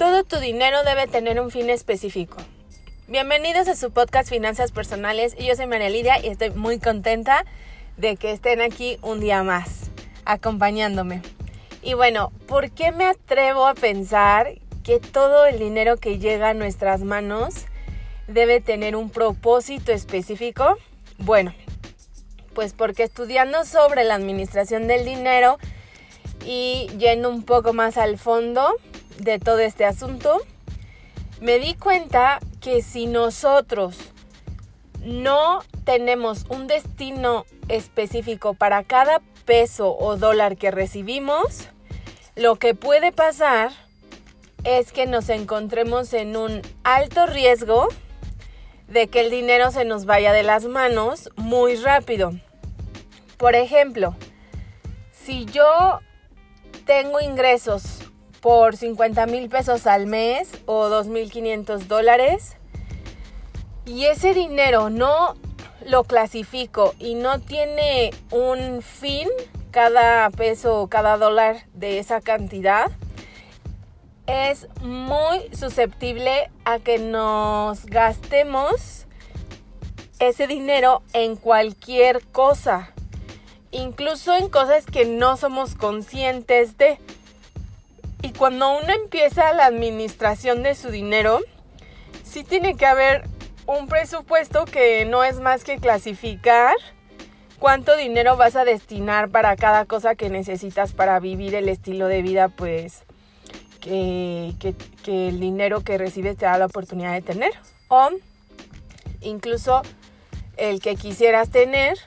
Todo tu dinero debe tener un fin específico. Bienvenidos a su podcast Finanzas Personales. Yo soy María Lidia y estoy muy contenta de que estén aquí un día más acompañándome. Y bueno, ¿por qué me atrevo a pensar que todo el dinero que llega a nuestras manos debe tener un propósito específico? Bueno, pues porque estudiando sobre la administración del dinero y yendo un poco más al fondo, de todo este asunto, me di cuenta que si nosotros no tenemos un destino específico para cada peso o dólar que recibimos, lo que puede pasar es que nos encontremos en un alto riesgo de que el dinero se nos vaya de las manos muy rápido. Por ejemplo, si yo tengo ingresos por 50 mil pesos al mes o 2.500 dólares y ese dinero no lo clasifico y no tiene un fin cada peso o cada dólar de esa cantidad, es muy susceptible a que nos gastemos ese dinero en cualquier cosa, incluso en cosas que no somos conscientes de. Y cuando uno empieza la administración de su dinero, sí tiene que haber un presupuesto que no es más que clasificar cuánto dinero vas a destinar para cada cosa que necesitas para vivir el estilo de vida, pues, que, que el dinero que recibes te da la oportunidad de tener. O incluso el que quisieras tener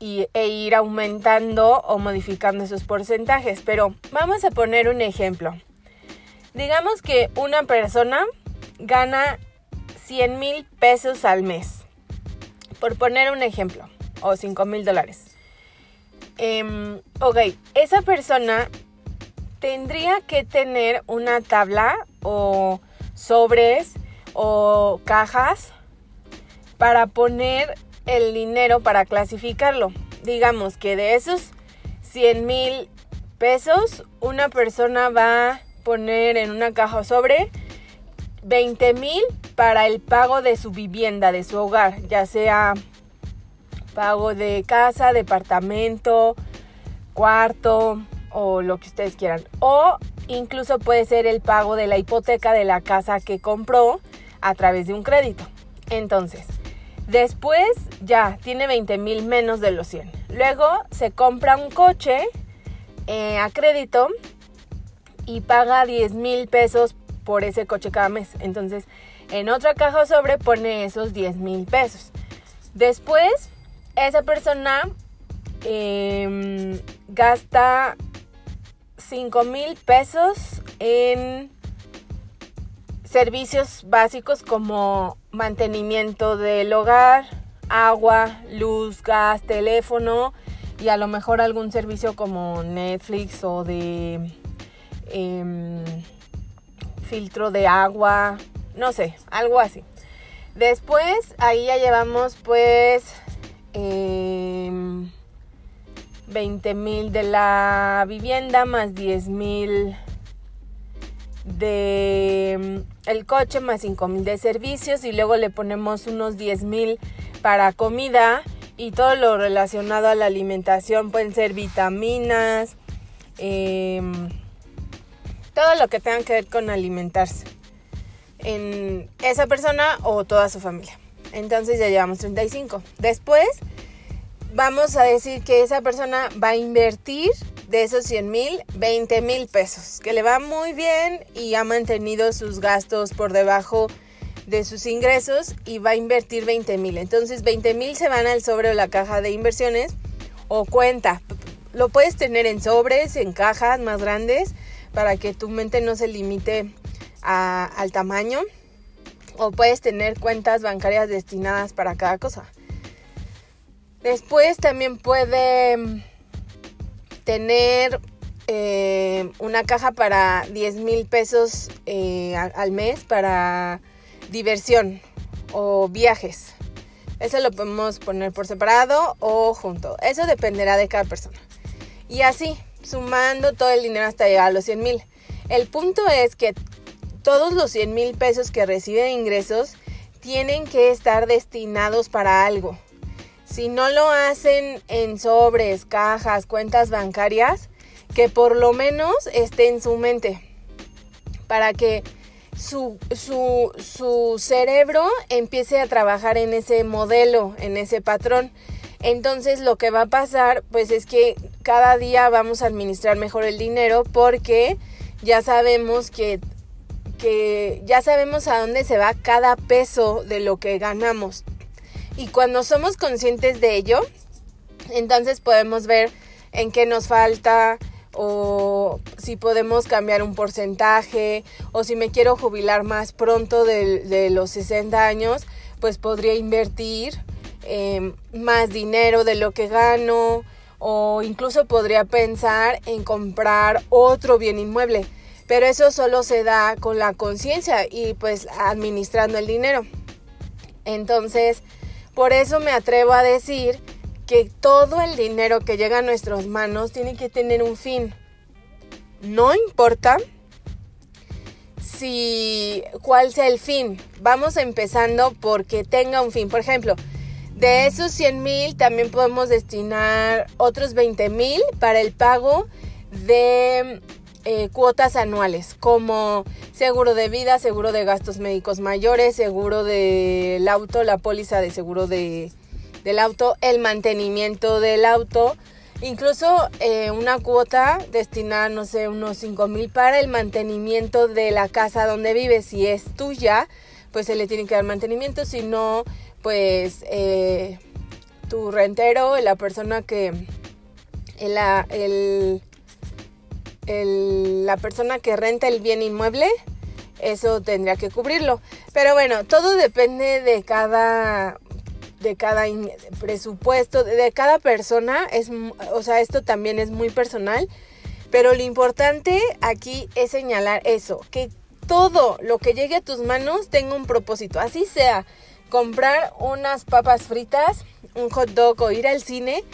e ir aumentando o modificando esos porcentajes. Pero vamos a poner un ejemplo. Digamos que una persona gana 100 mil pesos al mes. Por poner un ejemplo. O 5 mil dólares. Em, ok, esa persona tendría que tener una tabla o sobres o cajas para poner el dinero para clasificarlo. Digamos que de esos 100 mil pesos, una persona va a poner en una caja sobre 20 mil para el pago de su vivienda, de su hogar, ya sea pago de casa, departamento, cuarto o lo que ustedes quieran. O incluso puede ser el pago de la hipoteca de la casa que compró a través de un crédito. Entonces, Después ya tiene 20 mil menos de los 100. Luego se compra un coche eh, a crédito y paga 10 mil pesos por ese coche cada mes. Entonces en otra caja sobre pone esos 10 mil pesos. Después esa persona em, gasta 5 mil pesos en servicios básicos como mantenimiento del hogar, agua, luz, gas, teléfono y a lo mejor algún servicio como Netflix o de em, filtro de agua, no sé, algo así. Después ahí ya llevamos pues 20 em, mil de la vivienda más 10 mil de el coche más 5 mil de servicios y luego le ponemos unos 10 mil para comida y todo lo relacionado a la alimentación pueden ser vitaminas, em, todo lo que tenga que ver con alimentarse en esa persona o toda su familia. Entonces ya llevamos 35. Después vamos a decir que esa persona va a invertir de esos 100 mil, 20 mil pesos, que le va muy bien y ha mantenido sus gastos por debajo de sus ingresos y va a invertir 20 mil. Entonces 20 mil se van al sobre o la caja de inversiones o cuenta. Lo puedes tener en sobres, en cajas más grandes, para que tu mente no se limite al tamaño. O puedes tener cuentas bancarias destinadas para cada cosa. Después también puede tener eh, una caja para 10 mil pesos eh, al mes para diversión o viajes. Eso lo podemos poner por separado o junto. Eso dependerá de cada persona. Y así, sumando todo el dinero hasta llegar a los 100 mil. El punto es que todos los 100 mil pesos que reciben ingresos tienen que estar destinados para algo. Si no lo hacen en sobres, cajas, cuentas bancarias, que por lo menos esté en su mente. Para que su, su, su cerebro empiece a trabajar en ese modelo, en ese patrón. Entonces lo que va a pasar pues es que cada día vamos a administrar mejor el dinero porque ya sabemos que, que ya sabemos a dónde se va cada peso de lo que ganamos. Y cuando somos conscientes de ello, entonces podemos ver en qué nos falta, o si podemos cambiar un porcentaje o si me quiero jubilar más pronto de, los 60 años, pues podría invertir em, más dinero de lo que gano o incluso podría pensar en comprar otro bien inmueble. Pero eso solo se da con la conciencia y pues administrando el dinero. Entonces, por eso me atrevo a decir que todo el dinero que llega a nuestras manos tiene que tener un fin. No importa si cuál sea el fin. Vamos empezando porque tenga un fin. Por ejemplo, de esos 100 mil también podemos destinar otros 20 mil para el pago de eh, cuotas anuales, como seguro de vida, seguro de gastos médicos mayores, seguro del auto, la póliza de seguro de del auto, el mantenimiento del auto, incluso eh, una cuota destinada, no sé, unos 5 mil para el mantenimiento de la casa donde vive. Si es tuya, pues se le tiene que dar mantenimiento, si no, pues eh, tu rentero, la persona que, la, el, la persona que renta el bien inmueble, eso tendría que cubrirlo. Pero bueno, todo depende de cada de cada presupuesto, de cada persona, es, o sea, esto también es muy personal, pero lo importante aquí es señalar eso, que todo lo que llegue a tus manos tenga un propósito, así sea comprar unas papas fritas, un hot dog o ir al cine,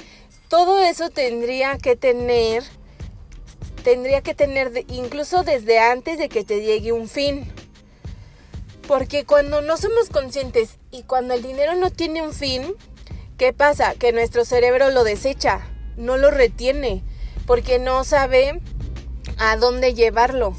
todo eso tendría que tener, tendría que tener incluso desde antes de que te llegue un fin. Porque cuando no somos conscientes y cuando el dinero no tiene un fin, ¿qué pasa? Que nuestro cerebro lo desecha, no lo retiene, porque no sabe a dónde llevarlo.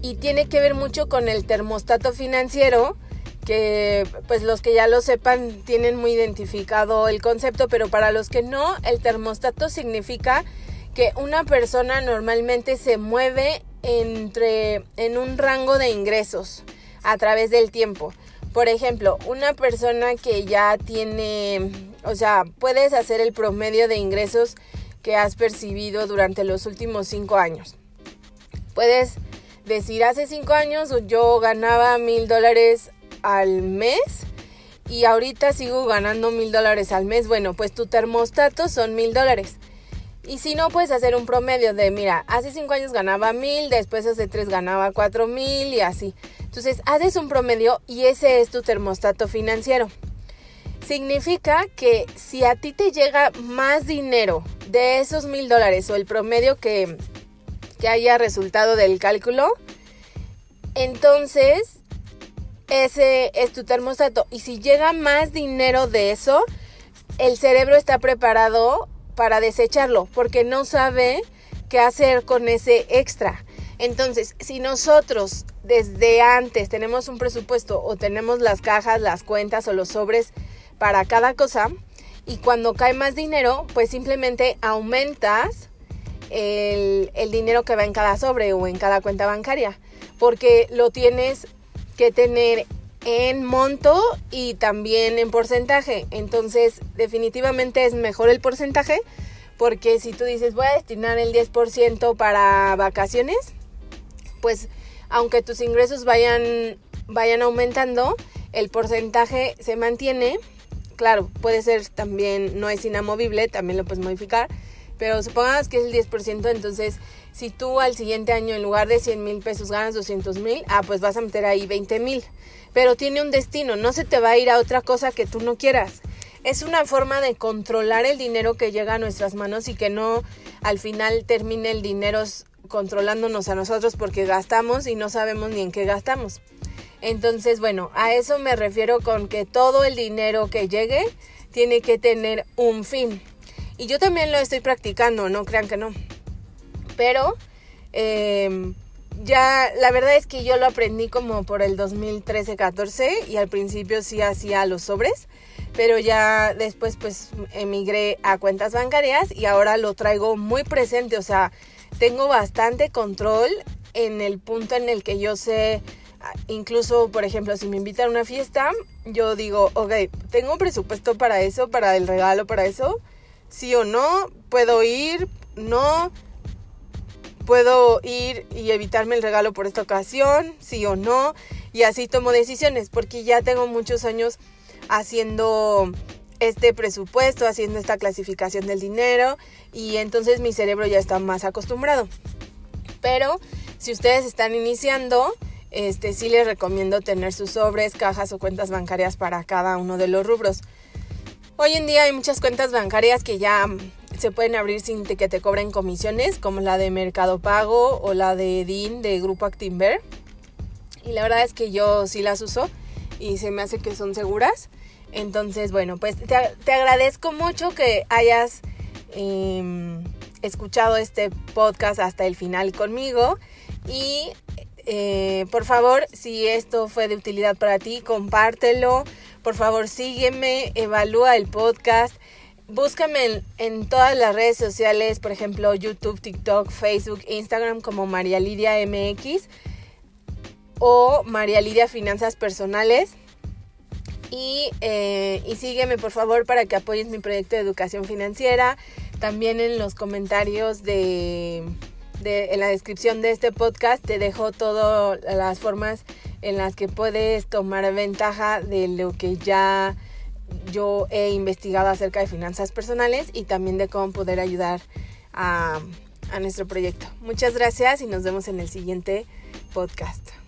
Y tiene que ver mucho con el termostato financiero, que pues los que ya lo sepan tienen muy identificado el concepto, pero para los que no, el termostato significa que una persona normalmente se mueve entre en un rango de ingresos a través del tiempo. Por ejemplo, una persona que ya tiene, o sea, puedes hacer el promedio de ingresos que has percibido durante los últimos cinco años. Puedes decir, hace cinco años yo ganaba mil dólares al mes y ahorita sigo ganando mil dólares al mes. Bueno, pues tu termostato son mil dólares. Y si no, puedes hacer un promedio de, mira, hace cinco años ganaba mil, después hace tres ganaba cuatro mil y así. Entonces, haces un promedio y ese es tu termostato financiero. Significa que si a ti te llega más dinero de esos mil dólares o el promedio que, que haya resultado del cálculo, entonces ese es tu termostato. Y si llega más dinero de eso, el cerebro está preparado para desecharlo porque no sabe qué hacer con ese extra. Entonces, si nosotros desde antes tenemos un presupuesto o tenemos las cajas, las cuentas o los sobres para cada cosa, y cuando cae más dinero, pues simplemente aumentas el, dinero que va en cada sobre o en cada cuenta bancaria, porque lo tienes que tener en monto y también en porcentaje. Entonces, definitivamente es mejor el porcentaje, porque si tú dices voy a destinar el 10% para vacaciones, pues aunque tus ingresos vayan, vayan aumentando, el porcentaje se mantiene. Claro, puede ser también, no es inamovible, también lo puedes modificar, pero supongamos que es el 10%, entonces si tú al siguiente año en lugar de 100 mil pesos ganas 200 mil, ah, pues vas a meter ahí 20 mil. Pero tiene un destino, no se te va a ir a otra cosa que tú no quieras. Es una forma de controlar el dinero que llega a nuestras manos y que no al final termine el dinero controlándonos a nosotros porque gastamos y no sabemos ni en qué gastamos. Entonces, bueno, a eso me refiero con que todo el dinero que llegue tiene que tener un fin. Y yo también lo estoy practicando, no crean que no. Pero em, ya la verdad es que yo lo aprendí como por el 2013-14 y al principio sí hacía los sobres, pero ya después pues emigré a cuentas bancarias y ahora lo traigo muy presente, o sea, tengo bastante control en el punto en el que yo sé, incluso por ejemplo, si me invitan a una fiesta, yo digo, ok, tengo un presupuesto para eso, para el regalo, para eso, sí o no, puedo ir, no, puedo ir y evitarme el regalo por esta ocasión, sí o no, y así tomo decisiones, porque ya tengo muchos años haciendo este presupuesto, haciendo esta clasificación del dinero, y entonces mi cerebro ya está más acostumbrado. Pero si ustedes están iniciando, este sí les recomiendo tener sus sobres, cajas o cuentas bancarias para cada uno de los rubros. Hoy en día hay muchas cuentas bancarias que ya se pueden abrir sin que te cobren comisiones, como la de Mercado Pago o la de DIN de Grupo Actinver. Y la verdad es que yo sí las uso y se me hace que son seguras. Entonces, bueno, pues te, agradezco mucho que hayas em, escuchado este podcast hasta el final conmigo. Y eh, por favor, si esto fue de utilidad para ti, compártelo. Por favor, sígueme, evalúa el podcast Búscame en, todas las redes sociales, por ejemplo, YouTube, TikTok, Facebook, Instagram como María Lidia MX o María Lidia Finanzas Personales. Y, eh, y, sígueme por favor para que apoyes mi proyecto de educación financiera. También en los comentarios de, en la descripción de este podcast te dejo todas las formas en las que puedes tomar ventaja de lo que ya yo he investigado acerca de finanzas personales y también de cómo poder ayudar a, a nuestro proyecto. Muchas gracias y nos vemos en el siguiente podcast.